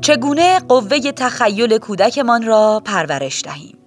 چگونه قوه تخیل کودکمان را پرورش دهیم؟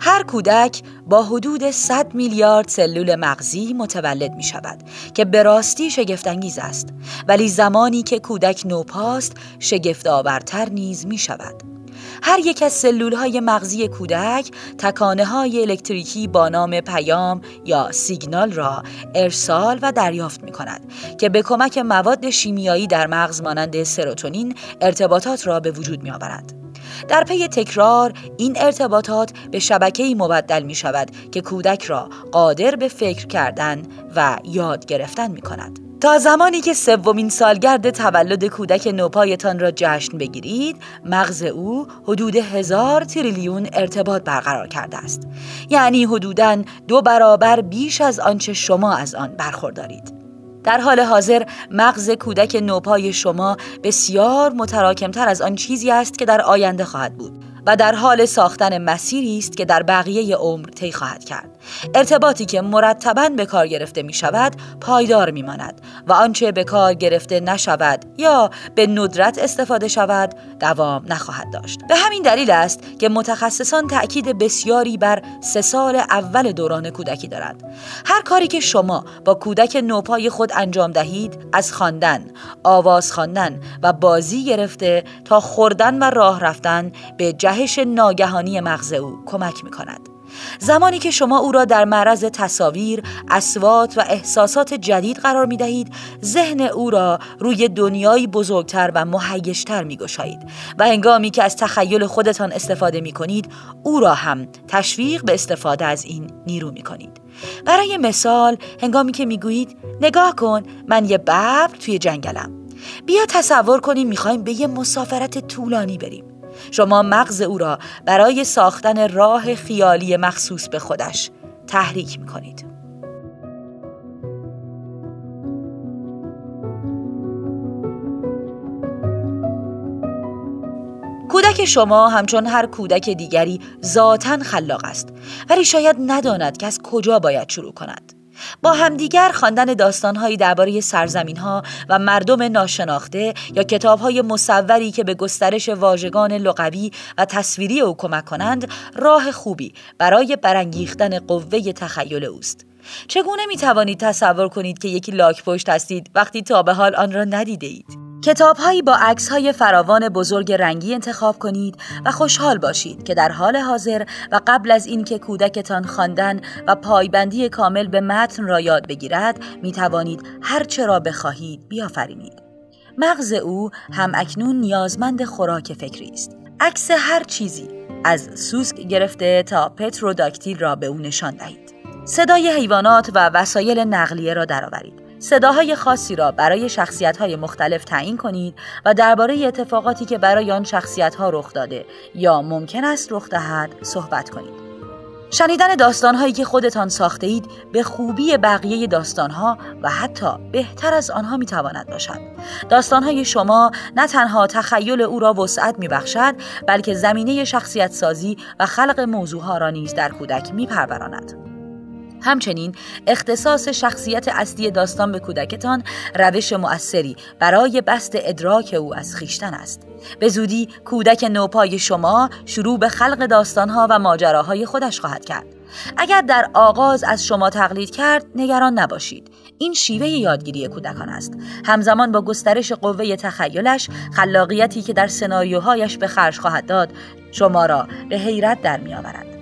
هر کودک با حدود 100 میلیارد سلول مغزی متولد می شود که به راستی شگفتانگیز است ولی زمانی که کودک نوپاست شگفت آورتر نیز می شود هر یک از سلول های مغزی کودک تکانه های الکتریکی با نام پیام یا سیگنال را ارسال و دریافت می کند که به کمک مواد شیمیایی در مغز مانند سروتونین ارتباطات را به وجود می آورد. در پی تکرار این ارتباطات به شبکه‌ای مبدل می شود که کودک را قادر به فکر کردن و یاد گرفتن می کند. تا زمانی که سومین سالگرد تولد کودک نوپایتان را جشن بگیرید مغز او حدود هزار تریلیون ارتباط برقرار کرده است. یعنی حدوداً دو برابر بیش از آنچه شما از آن برخوردارید. در حال حاضر مغز کودک نوپای شما بسیار متراکمتر از آن چیزی است که در آینده خواهد بود و در حال ساختن مسیری است که در بقیه عمر طی خواهد کرد. ارتباطی که مرتبا به کار گرفته می شود پایدار می ماند و آنچه به کار گرفته نشود یا به ندرت استفاده شود دوام نخواهد داشت. به همین دلیل است که متخصصان تأکید بسیاری بر سه سال اول دوران کودکی دارند. هر کاری که شما با کودک نوپای خود انجام دهید از خواندن آواز خواندن و بازی گرفته تا خوردن و راه رفتن به جهش ناگهانی مغز او کمک می کند زمانی که شما او را در معرض تصاویر، اسوات و احساسات جدید قرار می دهید، ذهن او را روی دنیایی بزرگتر و مهیشتر می گشایید و هنگامی که از تخیل خودتان استفاده می کنید، او را هم تشویق به استفاده از این نیرو می کنید. برای مثال، هنگامی که می گویید نگاه کن من یه ببر توی جنگلم. بیا تصور کنیم می‌خوایم به یه مسافرت طولانی بریم. شما مغز او را برای ساختن راه خیالی مخصوص به خودش تحریک می کنید. کودک شما همچون هر کودک دیگری ذاتا خلاق است ولی شاید نداند که از کجا باید شروع کند. با همدیگر خواندن داستانهایی درباره ها و مردم ناشناخته یا کتابهای مصوری که به گسترش واژگان لغوی و تصویری او کمک کنند راه خوبی برای برانگیختن قوه تخیل اوست چگونه می توانید تصور کنید که یکی لاک پشت هستید وقتی تا به حال آن را ندیده؟ کتابهایی با عکس های فراوان بزرگ رنگی انتخاب کنید و خوشحال باشید که در حال حاضر و قبل از اینکه کودکتان خواندن و پایبندی کامل به متن را یاد بگیرد می توانید هر چه را بخواهید بیافرینید. مغز او هم اکنون نیازمند خوراک فکری است. عکس هر چیزی از سوسک گرفته تا پتروداکتیل را به او نشان دهید. صدای حیوانات و وسایل نقلیه را درآورید. صداهای خاصی را برای شخصیت‌های مختلف تعیین کنید و درباره اتفاقاتی که برای آن شخصیت‌ها رخ داده یا ممکن است رخ دهد صحبت کنید. شنیدن داستانهایی که خودتان ساخته اید به خوبی بقیه داستانها و حتی بهتر از آنها می‌تواند باشد. داستانهای شما نه تنها تخیل او را وسعت میبخشد بلکه زمینه شخصیت سازی و خلق موضوعها را نیز در کودک میپروراند. همچنین اختصاص شخصیت اصلی داستان به کودکتان روش مؤثری برای بست ادراک او از خیشتن است. به زودی کودک نوپای شما شروع به خلق داستانها و ماجراهای خودش خواهد کرد. اگر در آغاز از شما تقلید کرد نگران نباشید. این شیوه یادگیری کودکان است. همزمان با گسترش قوه تخیلش خلاقیتی که در سناریوهایش به خرج خواهد داد شما را به حیرت در میآورد.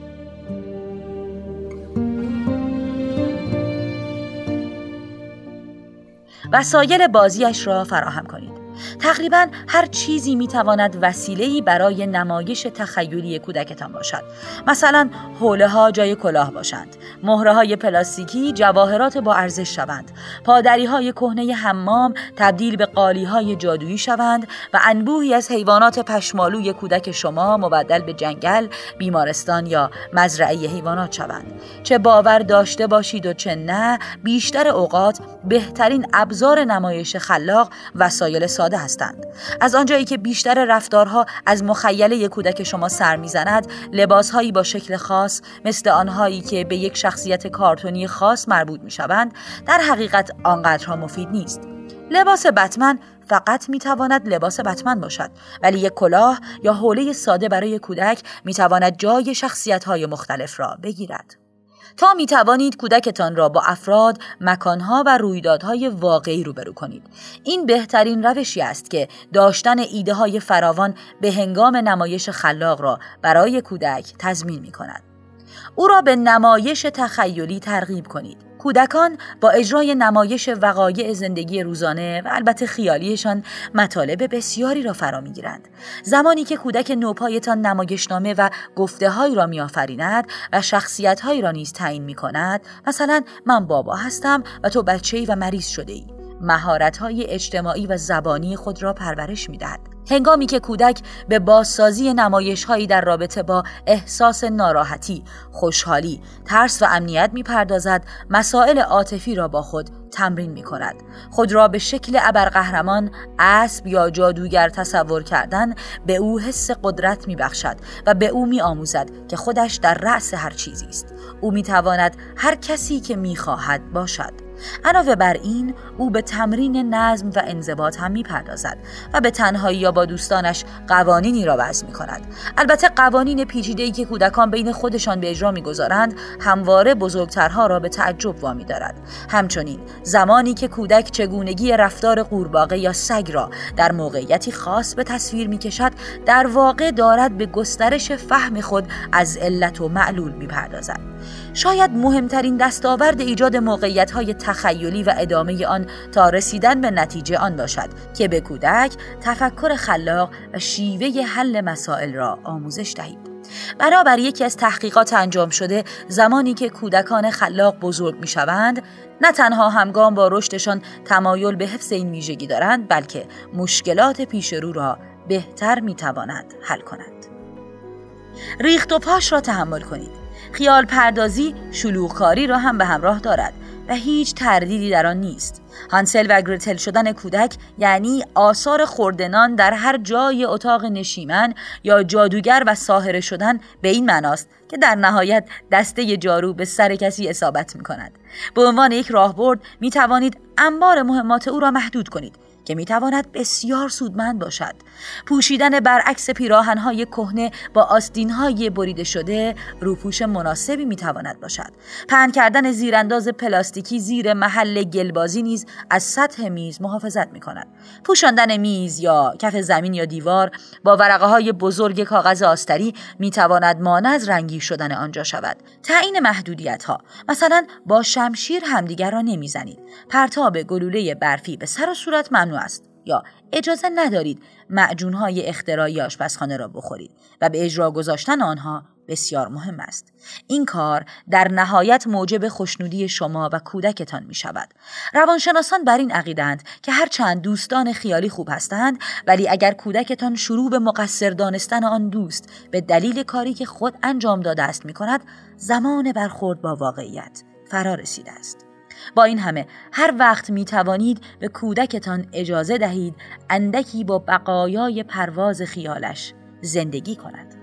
وسایل بازیش را فراهم کنید. تقریبا هر چیزی می‌تواند وسیله‌ای برای نمایش تخیلی کودکتان باشد. مثلا حوله ها جای کلاه باشند. مهره های پلاستیکی جواهرات با ارزش شوند. پادری های کهنه حمام تبدیل به قالی های جادویی شوند و انبوهی از حیوانات پشمالوی کودک شما مبدل به جنگل بیمارستان یا مزرعه حیوانات شوند. چه باور داشته باشید و چه نه بیشتر اوقات بهترین ابزار نمایش خلاق وسایل ساده هستند. از آنجایی که بیشتر رفتارها از مخیله کودک شما سر می‌زند لباسهایی با شکل خاص مثل آنهایی که به یک شخصیت کارتونی خاص مربوط می‌شوند در حقیقت آنقدرها مفید نیست. لباس بتمن فقط می‌تواند لباس بتمن باشد ولی یک کلاه یا حوله ساده برای کودک می‌تواند جای شخصیت های مختلف را بگیرد. تا می توانید کودکتان را با افراد، مکانها و رویدادهای واقعی روبرو کنید. این بهترین روشی است که داشتن ایده های فراوان به هنگام نمایش خلاق را برای کودک تضمین می کند. او را به نمایش تخیلی ترغیب کنید. کودکان با اجرای نمایش وقایع زندگی روزانه و البته خیالیشان مطالب بسیاری را فرا می‌گیرند. زمانی که کودک نوپایتان نمایشنامه و گفته هایی را میآفریند و شخصیت هایی را نیز تعیین می کند مثلا من بابا هستم و تو بچه و مریض شده ای مهارت های اجتماعی و زبانی خود را پرورش می دهد. هنگامی که کودک به بازسازی نمایش هایی در رابطه با احساس ناراحتی، خوشحالی، ترس و امنیت می پردازد، مسائل عاطفی را با خود تمرین می کند. خود را به شکل ابرقهرمان، اسب یا جادوگر تصور کردن به او حس قدرت می بخشد و به او می آموزد که خودش در رأس هر چیزی است. او می تواند هر کسی که می خواهد باشد. علاوه بر این او به تمرین نظم و انضباط هم می‌پردازد و به تنهایی یا با دوستانش قوانینی را وضع می کند البته قوانین پیچیده‌ای که کودکان بین خودشان به اجرا می‌گذارند همواره بزرگترها را به تعجب وامی دارد. همچنین زمانی که کودک چگونگی رفتار قورباغه یا سگ را در موقعیتی خاص به تصویر می‌کشد در واقع دارد به گسترش فهم خود از علت و معلول می‌پردازد. شاید مهمترین دستاورد ایجاد موقعیت های تخیلی و ادامه آن تا رسیدن به نتیجه آن باشد که به کودک تفکر خلاق و شیوه حل مسائل را آموزش دهید. بنابر یکی از تحقیقات انجام شده زمانی که کودکان خلاق بزرگ می شوند نه تنها همگام با رشدشان تمایل به حفظ این ویژگی دارند بلکه مشکلات پیش رو را بهتر می توانند حل کنند. ریخت و پاش را تحمل کنید. خیال پردازی شلوغکاری را هم به همراه دارد. و هیچ تردیدی در آن نیست هانسل و گرتل شدن کودک یعنی آثار خوردنان در هر جای اتاق نشیمن یا جادوگر و ساهره شدن به این معناست که در نهایت دسته جارو به سر کسی اصابت می کند. به عنوان یک راهبرد می توانید انبار مهمات او را محدود کنید که می‌تواند بسیار سودمند باشد. پوشیدن برعکس پیراهنهای کهنه با آستینهای بریده شده روپوش مناسبی می‌تواند باشد. پهن کردن زیرانداز پلاستیکی زیر محل گلبازی نیز از سطح میز محافظت می‌کند. پوشاندن میز یا کف زمین یا دیوار با ورقه های بزرگ کاغذ آستری می‌تواند مانع از رنگی شدن آنجا شود. تعیین محدودیت ها مثلا با شمشیر همدیگر را نمی‌زنید. پرتاب گلوله برفی به سر و صورت ممنوع است یا اجازه ندارید معجونهای اختراعی آشپزخانه را بخورید و به اجرا گذاشتن آنها بسیار مهم است. این کار در نهایت موجب خوشنودی شما و کودکتان می شود. روانشناسان بر این عقیدند که هرچند دوستان خیالی خوب هستند ولی اگر کودکتان شروع به مقصر دانستن آن دوست به دلیل کاری که خود انجام داده است می کند زمان برخورد با واقعیت فرا رسیده است. با این همه هر وقت می توانید به کودکتان اجازه دهید اندکی با بقایای پرواز خیالش زندگی کند.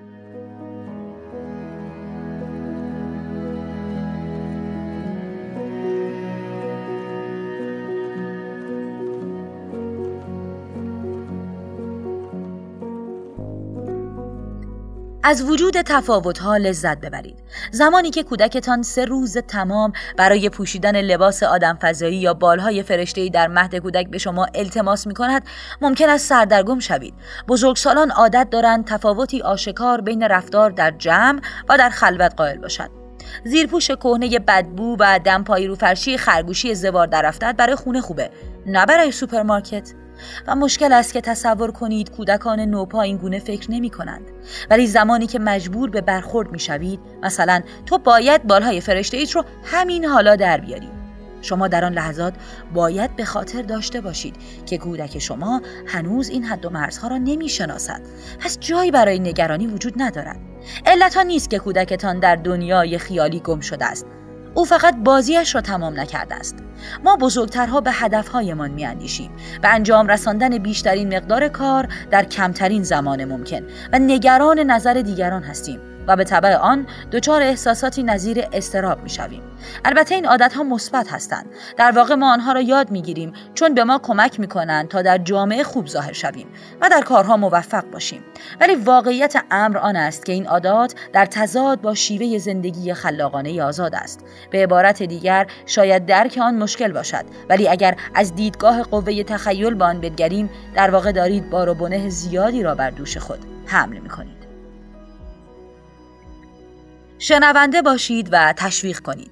از وجود تفاوتها لذت ببرید. زمانی که کودکتان سه روز تمام برای پوشیدن لباس آدم فضایی یا بالهای فرشتهای در مهد کودک به شما التماس می کند ممکن است سردرگم شوید. بزرگسالان عادت دارند تفاوتی آشکار بین رفتار در جمع و در خلوت قائل باشند. زیرپوش کهنه بدبو و دمپایی رو فرشی خرگوشی زوار در رفتت برای خونه خوبه نه برای سوپرمارکت. و مشکل است که تصور کنید کودکان نوپا این گونه فکر نمی کنند. ولی زمانی که مجبور به برخورد می شوید مثلا تو باید بالهای فرشته ایت رو همین حالا در بیاری. شما در آن لحظات باید به خاطر داشته باشید که کودک شما هنوز این حد و مرزها را نمی شناسد. پس جایی برای نگرانی وجود ندارد. علت ها نیست که کودکتان در دنیای خیالی گم شده است. او فقط بازیش را تمام نکرده است. ما بزرگترها به هدفهایمان میاندیشیم و انجام رساندن بیشترین مقدار کار در کمترین زمان ممکن و نگران نظر دیگران هستیم. و به طبع آن دچار احساساتی نظیر استراب می‌شویم. البته این عادت ها مثبت هستند. در واقع ما آنها را یاد می‌گیریم چون به ما کمک می‌کنند تا در جامعه خوب ظاهر شویم و در کارها موفق باشیم. ولی واقعیت امر آن است که این عادات در تضاد با شیوه زندگی خلاقانه آزاد است. به عبارت دیگر شاید درک آن مشکل باشد ولی اگر از دیدگاه قوه تخیل به آن بنگریم در واقع دارید بار و بنه زیادی را بر دوش خود حمل می‌کنید. شنونده باشید و تشویق کنید.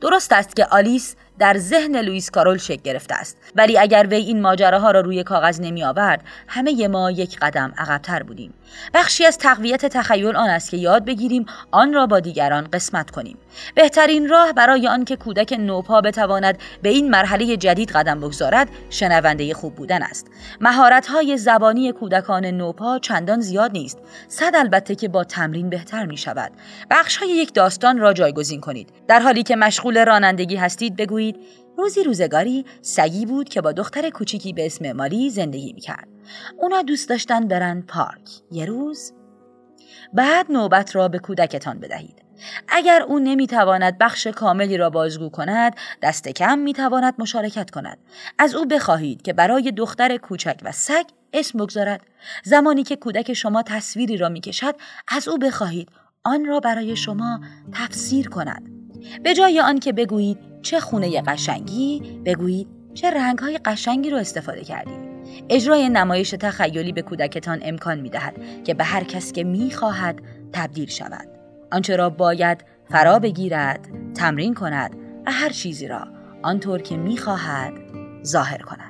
درست است که آلیس در ذهن لوئیس کارول شکل گرفته است. ولی اگر وی این ماجراها را روی کاغذ نمی آورد همه ما یک قدم عقبتر بودیم. بخشی از تقویت تخیل آن است که یاد بگیریم آن را با دیگران قسمت کنیم. بهترین راه برای آنکه کودک نوپا بتواند به این مرحله جدید قدم بگذارد شنونده خوب بودن است. مهارت های زبانی کودکان نوپا چندان زیاد نیست. صد البته که با تمرین بهتر می شود بخش های یک داستان را جایگزین کنید. در حالی که مشغول رانندگی هستید بگویید روزی روزگاری سگی بود که با دختر کوچیکی به اسم مالی زندگی می‌کرد. اونا دوست داشتن برن پارک. یه روز بعد نوبت را به کودکتان بدهید. اگر او نمی‌تواند بخش کاملی را بازگو کند دست کم می‌تواند مشارکت کند از او بخواهید که برای دختر کوچک و سگ اسم بگذارد زمانی که کودک شما تصویری را می‌کشد از او بخواهید آن را برای شما تفسیر کند به جای آن که بگویید چه خونه قشنگی بگویید چه رنگ های قشنگی رو استفاده کردید اجرای نمایش تخیلی به کودکتان امکان می دهد که به هر کس که می خواهد تبدیل شود. آنچه را باید فرا بگیرد تمرین کند و هر چیزی را آنطور که می خواهد ظاهر کند.